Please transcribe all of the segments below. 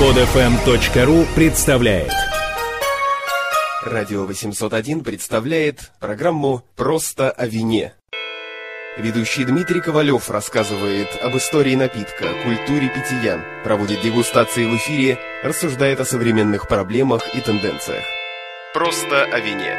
Подфм.ру представляет Радио 801 представляет программу «Просто о вине». Ведущий Дмитрий Ковалев рассказывает об истории напитка, культуре питья, проводит дегустации в эфире, рассуждает о современных проблемах и тенденциях. «Просто о вине».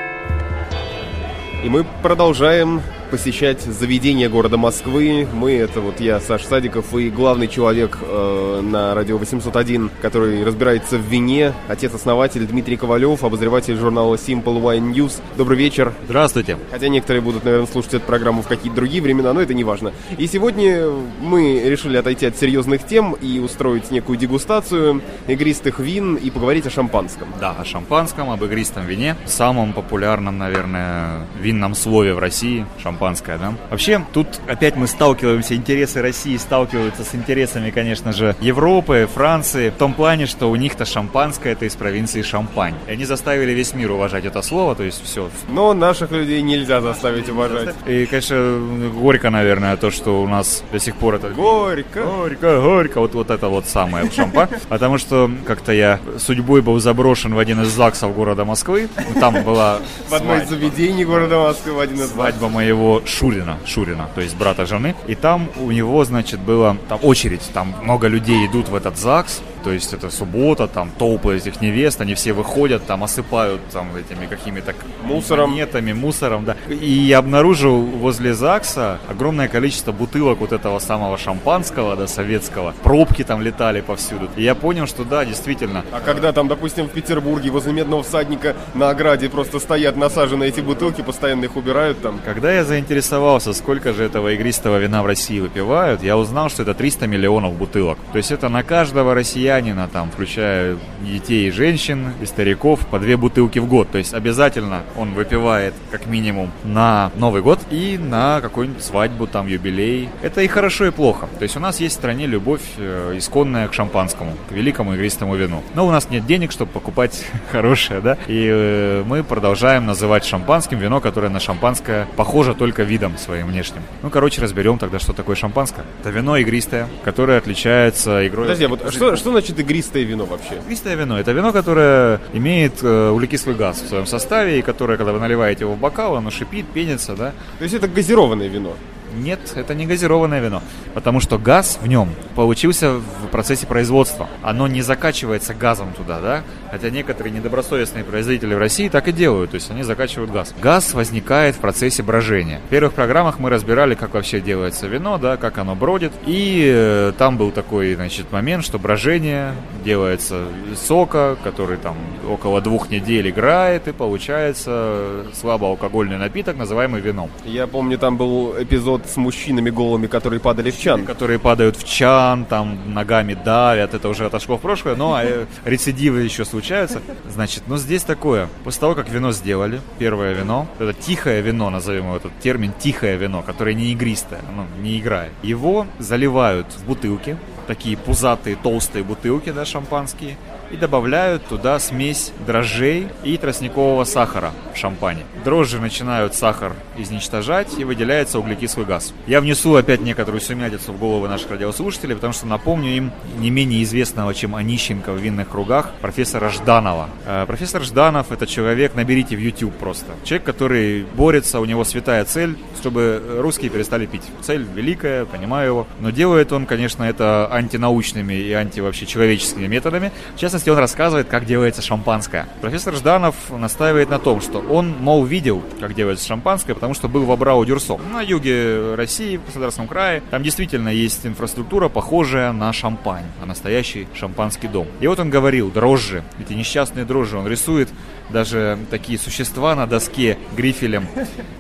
И мы продолжаем посещать заведения города Москвы. Мы, это вот я, Саш Садиков, и главный человек э, на радио 801, который разбирается в вине, отец-основатель Дмитрий Ковалев, обозреватель журнала Simple Wine News. Добрый вечер. Здравствуйте. Хотя некоторые будут, наверное, слушать эту программу в какие-то другие времена, но это не важно. И сегодня мы решили отойти от серьезных тем и устроить некую дегустацию игристых вин и поговорить о шампанском. Да, о шампанском, об игристом вине, самом популярном, наверное, винном слове в России, шампанском шампанское, да? Вообще, тут опять мы сталкиваемся, интересы России сталкиваются с интересами, конечно же, Европы, Франции, в том плане, что у них-то шампанское это из провинции Шампань. И они заставили весь мир уважать это слово, то есть все. Но наших людей нельзя заставить уважать. И, конечно, горько, наверное, то, что у нас до сих пор это... Горько! Горько, горько, вот, вот это вот самое шампань. Потому что как-то я судьбой был заброшен в один из ЗАГСов города Москвы. Там была В одной из заведений города Москвы в один из свадьба моего Шурина, Шурина, то есть брата жены. И там у него, значит, была там очередь, там много людей идут в этот ЗАГС, то есть это суббота, там толпы этих невест, они все выходят, там осыпают там этими какими-то мусором, монетами, мусором, да. И я обнаружил возле ЗАГСа огромное количество бутылок вот этого самого шампанского, да, советского. Пробки там летали повсюду. И я понял, что да, действительно. А когда там, допустим, в Петербурге возле медного всадника на ограде просто стоят насажены эти бутылки, постоянно их убирают там. Когда я заинтересовался, сколько же этого игристого вина в России выпивают, я узнал, что это 300 миллионов бутылок. То есть это на каждого россияна россиянина, там, включая детей и женщин, и стариков, по две бутылки в год. То есть обязательно он выпивает как минимум на Новый год и на какую-нибудь свадьбу, там, юбилей. Это и хорошо, и плохо. То есть у нас есть в стране любовь э, исконная к шампанскому, к великому игристому вину. Но у нас нет денег, чтобы покупать хорошее, да, и э, мы продолжаем называть шампанским вино, которое на шампанское похоже только видом своим внешним. Ну, короче, разберем тогда, что такое шампанское. Это вино игристое, которое отличается игрой... Подожди, а вот что, что значит игристое вино вообще? Игристое вино – это вино, которое имеет э, углекислый газ в своем составе, и которое, когда вы наливаете его в бокал, оно шипит, пенится, да? То есть это газированное вино? Нет, это не газированное вино, потому что газ в нем получился в процессе производства. Оно не закачивается газом туда, да? Хотя некоторые недобросовестные производители в России так и делают, то есть они закачивают газ. Газ возникает в процессе брожения. В первых программах мы разбирали, как вообще делается вино, да, как оно бродит. И э, там был такой, значит, момент, что брожение делается сока, который там около двух недель играет, и получается слабоалкогольный напиток, называемый вином. Я помню, там был эпизод вот с мужчинами голыми, которые падали в чан. Которые падают в чан, там ногами давят, это уже отошло в прошлое, но э, рецидивы еще случаются. Значит, ну здесь такое. После того, как вино сделали, первое вино, это тихое вино, назовем его этот термин, тихое вино, которое не игристое, оно не играет. Его заливают в бутылки, такие пузатые, толстые бутылки, да, шампанские, и добавляют туда смесь дрожжей и тростникового сахара в шампане. Дрожжи начинают сахар изничтожать и выделяется углекислый газ. Я внесу опять некоторую сумятицу в головы наших радиослушателей, потому что напомню им не менее известного, чем Онищенко в винных кругах, профессора Жданова. Э, профессор Жданов это человек, наберите в YouTube просто. Человек, который борется, у него святая цель, чтобы русские перестали пить. Цель великая, понимаю его, но делает он, конечно, это антинаучными и анти вообще человеческими методами. В частности, частности, он рассказывает, как делается шампанское. Профессор Жданов настаивает на том, что он, мол, видел, как делается шампанское, потому что был в Абрау-Дюрсо, на юге России, в Краснодарском крае. Там действительно есть инфраструктура, похожая на шампань, на настоящий шампанский дом. И вот он говорил, дрожжи, эти несчастные дрожжи, он рисует даже такие существа на доске грифелем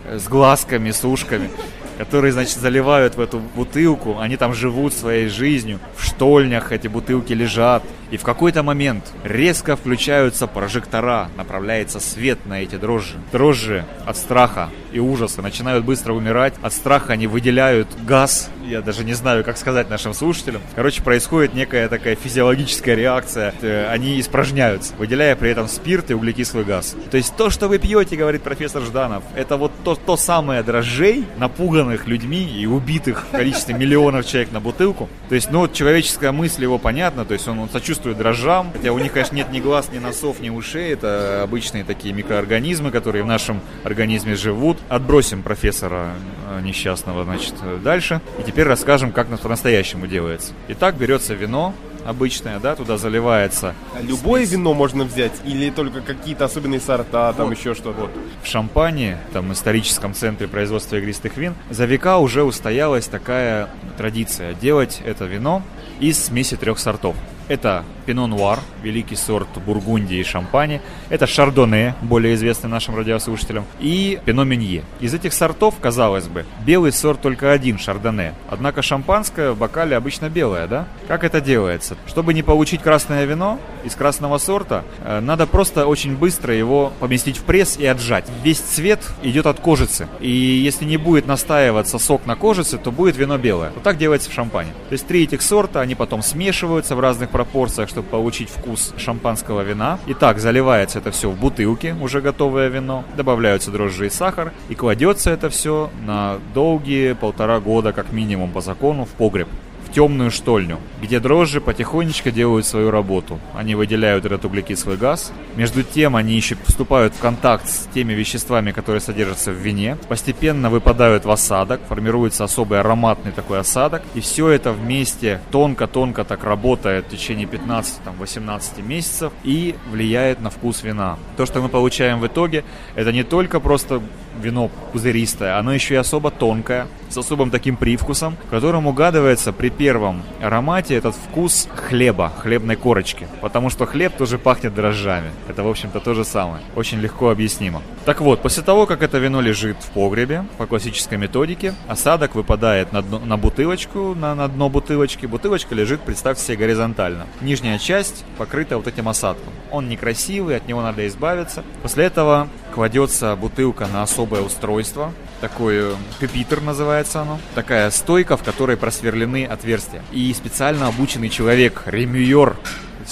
с глазками, с ушками которые, значит, заливают в эту бутылку, они там живут своей жизнью, в штольнях эти бутылки лежат, и в какой-то момент резко включаются прожектора, направляется свет на эти дрожжи. Дрожжи от страха и ужаса начинают быстро умирать, от страха они выделяют газ, я даже не знаю, как сказать нашим слушателям. Короче, происходит некая такая физиологическая реакция, э, они испражняются, выделяя при этом спирт и углекислый газ. То есть то, что вы пьете, говорит профессор Жданов, это вот то, то самое дрожжей, напуганное убиванных людьми и убитых в количестве миллионов человек на бутылку. То есть, ну, вот человеческая мысль его понятна, то есть он, он сочувствует сочувствует дрожжам. Хотя у них, конечно, нет ни глаз, ни носов, ни ушей. Это обычные такие микроорганизмы, которые в нашем организме живут. Отбросим профессора э, несчастного, значит, дальше. И теперь расскажем, как по-настоящему делается. Итак, берется вино, обычное, да, туда заливается. А любое смесь. вино можно взять или только какие-то особенные сорта, там вот, еще что-то? Вот. В Шампане, там историческом центре производства игристых вин, за века уже устоялась такая традиция делать это вино из смеси трех сортов. Это Пино Нуар, великий сорт Бургундии и Шампани. Это Шардоне, более известный нашим радиослушателям. И Пино Менье. Из этих сортов, казалось бы, белый сорт только один, Шардоне. Однако шампанское в бокале обычно белое, да? Как это делается? Чтобы не получить красное вино из красного сорта, э, надо просто очень быстро его поместить в пресс и отжать. Весь цвет идет от кожицы. И если не будет настаиваться сок на кожице, то будет вино белое. Вот так делается в шампане. То есть три этих сорта, они потом смешиваются в разных пропорциях, чтобы получить вкус шампанского вина. Итак, заливается это все в бутылки, уже готовое вино, добавляются дрожжи и сахар, и кладется это все на долгие полтора года, как минимум по закону, в погреб темную штольню, где дрожжи потихонечку делают свою работу. Они выделяют этот углекислый газ. Между тем они еще вступают в контакт с теми веществами, которые содержатся в вине. Постепенно выпадают в осадок, формируется особый ароматный такой осадок. И все это вместе тонко-тонко так работает в течение 15-18 месяцев и влияет на вкус вина. То, что мы получаем в итоге, это не только просто вино пузыристое, оно еще и особо тонкое, с особым таким привкусом, в котором угадывается при первом аромате этот вкус хлеба, хлебной корочки. Потому что хлеб тоже пахнет дрожжами. Это, в общем-то, то же самое. Очень легко объяснимо. Так вот, после того, как это вино лежит в погребе, по классической методике, осадок выпадает на, дно, на бутылочку, на, на дно бутылочки. Бутылочка лежит, представьте себе, горизонтально. Нижняя часть покрыта вот этим осадком. Он некрасивый, от него надо избавиться. После этого кладется бутылка на особое устройство, такой э, пепитер называется оно, такая стойка, в которой просверлены отверстия. И специально обученный человек, ремюер,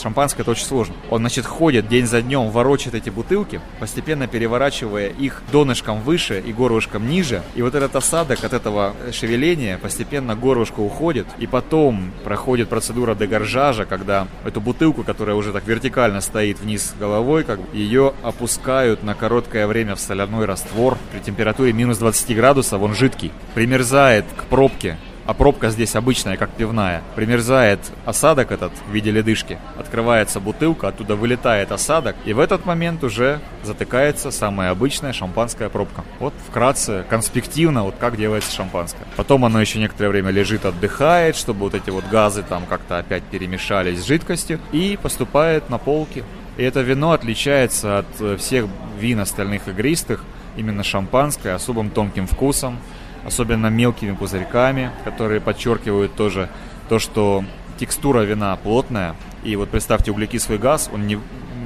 шампанское это очень сложно. Он, значит, ходит день за днем, ворочает эти бутылки, постепенно переворачивая их донышком выше и горлышком ниже. И вот этот осадок от этого шевеления постепенно горлышко уходит. И потом проходит процедура дегоржажа, когда эту бутылку, которая уже так вертикально стоит вниз головой, как ее опускают на короткое время в соляной раствор при температуре минус 20 градусов, он жидкий, примерзает к пробке а пробка здесь обычная, как пивная. Примерзает осадок этот в виде ледышки, открывается бутылка, оттуда вылетает осадок, и в этот момент уже затыкается самая обычная шампанская пробка. Вот вкратце, конспективно, вот как делается шампанское. Потом оно еще некоторое время лежит, отдыхает, чтобы вот эти вот газы там как-то опять перемешались с жидкостью, и поступает на полки. И это вино отличается от всех вин остальных игристых, именно шампанское, особым тонким вкусом, особенно мелкими пузырьками, которые подчеркивают тоже то, что текстура вина плотная. И вот представьте, углекислый газ, он не,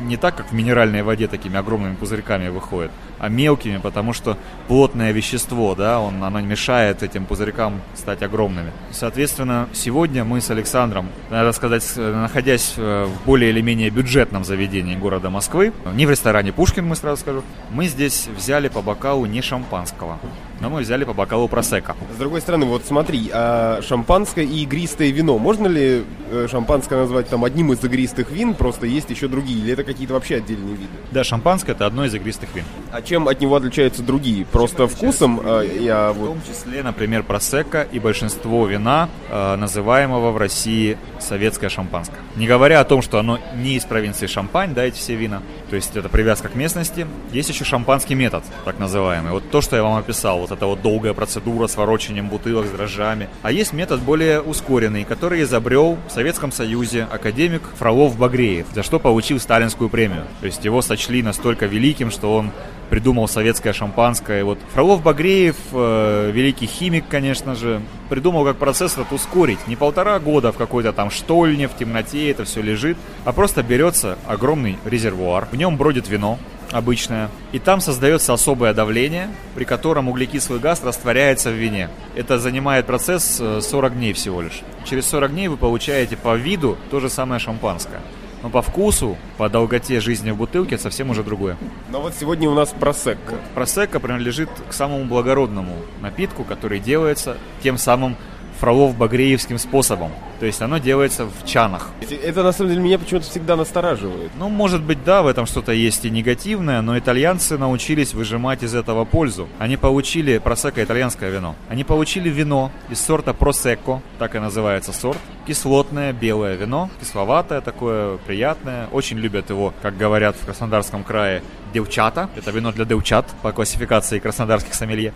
не так, как в минеральной воде такими огромными пузырьками выходит, а мелкими, потому что плотное вещество, да, он, оно мешает этим пузырькам стать огромными. Соответственно, сегодня мы с Александром, надо сказать, находясь в более или менее бюджетном заведении города Москвы, не в ресторане Пушкин, мы сразу скажу, мы здесь взяли по бокалу не шампанского, но мы взяли по бокалу просека. С другой стороны, вот смотри, а шампанское и игристое вино, можно ли э, шампанское назвать там одним из игристых вин, просто есть еще другие, или это какие-то вообще отдельные виды? Да, шампанское это одно из игристых вин. А чем от него отличаются другие? Просто вкусом? А, я, в вот... том числе, например, просека и большинство вина, э, называемого в России советское шампанское. Не говоря о том, что оно не из провинции Шампань, да, эти все вина, то есть это привязка к местности. Есть еще шампанский метод, так называемый. Вот то, что я вам описал, вот это вот долгая процедура с ворочением бутылок с дрожжами. А есть метод более ускоренный, который изобрел в Советском Союзе академик Фролов-Багреев, за что получил сталинскую премию. То есть его сочли настолько великим, что он придумал советское шампанское. Вот Фролов-Багреев, э, великий химик, конечно же, придумал, как процесс этот ускорить. Не полтора года в какой-то там штольне, в темноте это все лежит, а просто берется огромный резервуар, в нем бродит вино, обычная. И там создается особое давление, при котором углекислый газ растворяется в вине. Это занимает процесс 40 э, дней всего лишь. Через 40 дней вы получаете по виду то же самое шампанское. Но по вкусу, по долготе жизни в бутылке совсем уже другое. Но вот сегодня у нас просекко. Просекко принадлежит к самому благородному напитку, который делается тем самым фролов-багреевским способом. То есть оно делается в чанах. Это на самом деле меня почему-то всегда настораживает. Ну, может быть, да, в этом что-то есть и негативное, но итальянцы научились выжимать из этого пользу. Они получили, просека итальянское вино, они получили вино из сорта просекко, так и называется сорт, кислотное белое вино, кисловатое такое, приятное. Очень любят его, как говорят в Краснодарском крае, девчата. Это вино для девчат по классификации краснодарских сомелье.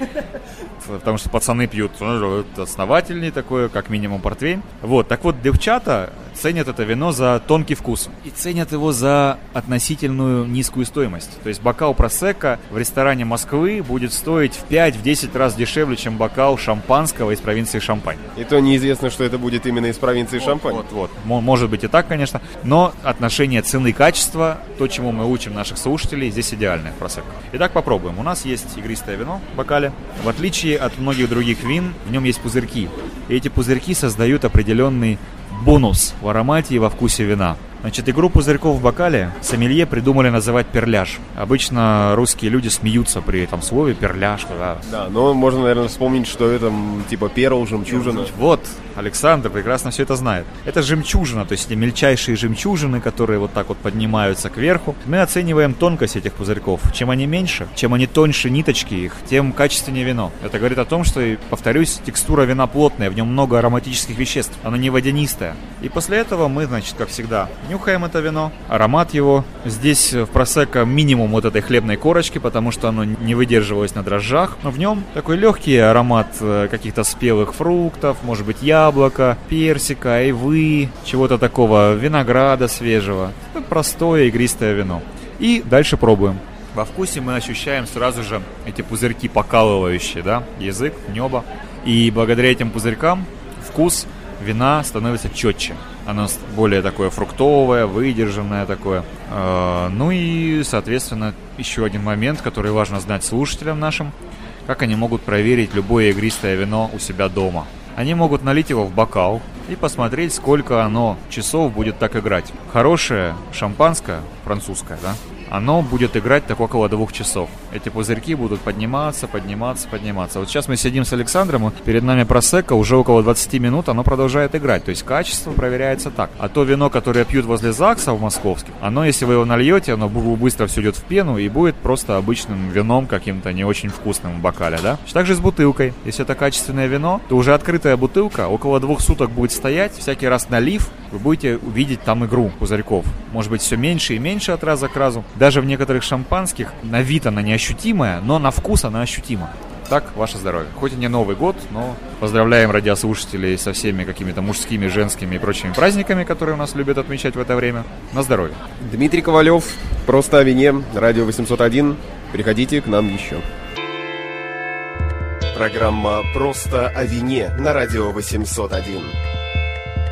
Потому что пацаны пьют ну, основательней такое, как минимум портвейн. Вот, так вот, девчата ценят это вино за тонкий вкус. И ценят его за относительную низкую стоимость. То есть бокал просека в ресторане Москвы будет стоить в 5-10 раз дешевле, чем бокал шампанского из провинции Шампань. И то неизвестно, что это будет именно из провинции вот, Шампань. Вот, вот. Может быть и так, конечно. Но отношение цены-качества, то, чему мы учим наших слушателей, здесь идеальное в просека. Итак, попробуем. У нас есть игристое вино в бокале. В отличие от многих других вин, в нем есть пузырьки. И эти пузырьки создают определенный бонус в аромате и во вкусе вина. Значит, игру пузырьков в бокале сомелье придумали называть перляж. Обычно русские люди смеются при этом слове перляж. Да, да но можно, наверное, вспомнить, что это типа перл, жемчужина. Вот, Александр прекрасно все это знает. Это жемчужина, то есть эти мельчайшие жемчужины, которые вот так вот поднимаются кверху. Мы оцениваем тонкость этих пузырьков. Чем они меньше, чем они тоньше ниточки их, тем качественнее вино. Это говорит о том, что, повторюсь, текстура вина плотная, в нем много ароматических веществ. Оно не водянистое. И после этого мы, значит, как всегда, Нюхаем это вино, аромат его. Здесь в просека минимум вот этой хлебной корочки, потому что оно не выдерживалось на дрожжах. Но в нем такой легкий аромат э, каких-то спелых фруктов, может быть яблока, персика, айвы, чего-то такого, винограда свежего. Это простое игристое вино. И дальше пробуем. Во вкусе мы ощущаем сразу же эти пузырьки покалывающие, да, язык, небо. И благодаря этим пузырькам вкус вина становится четче. Оно более такое фруктовое, выдержанное такое. А, ну и, соответственно, еще один момент, который важно знать слушателям нашим, как они могут проверить любое игристое вино у себя дома. Они могут налить его в бокал и посмотреть, сколько оно часов будет так играть. Хорошее шампанское, французское, да, оно будет играть так около двух часов. Эти пузырьки будут подниматься, подниматься, подниматься. Вот сейчас мы сидим с Александром, перед нами просека, уже около 20 минут оно продолжает играть. То есть качество проверяется так. А то вино, которое пьют возле ЗАГСа в московских, оно, если вы его нальете, оно быстро все идет в пену и будет просто обычным вином каким-то не очень вкусным в бокале, да? Также с бутылкой. Если это качественное вино, то уже открытая бутылка около двух суток будет стоять, всякий раз налив, вы будете увидеть там игру пузырьков. Может быть, все меньше и меньше от раза к разу. Даже в некоторых шампанских на вид она неощутимая, но на вкус она ощутима. Так, ваше здоровье. Хоть и не Новый год, но поздравляем радиослушателей со всеми какими-то мужскими, женскими и прочими праздниками, которые у нас любят отмечать в это время. На здоровье. Дмитрий Ковалев, просто о вине, радио 801. Приходите к нам еще. Программа «Просто о вине» на радио 801.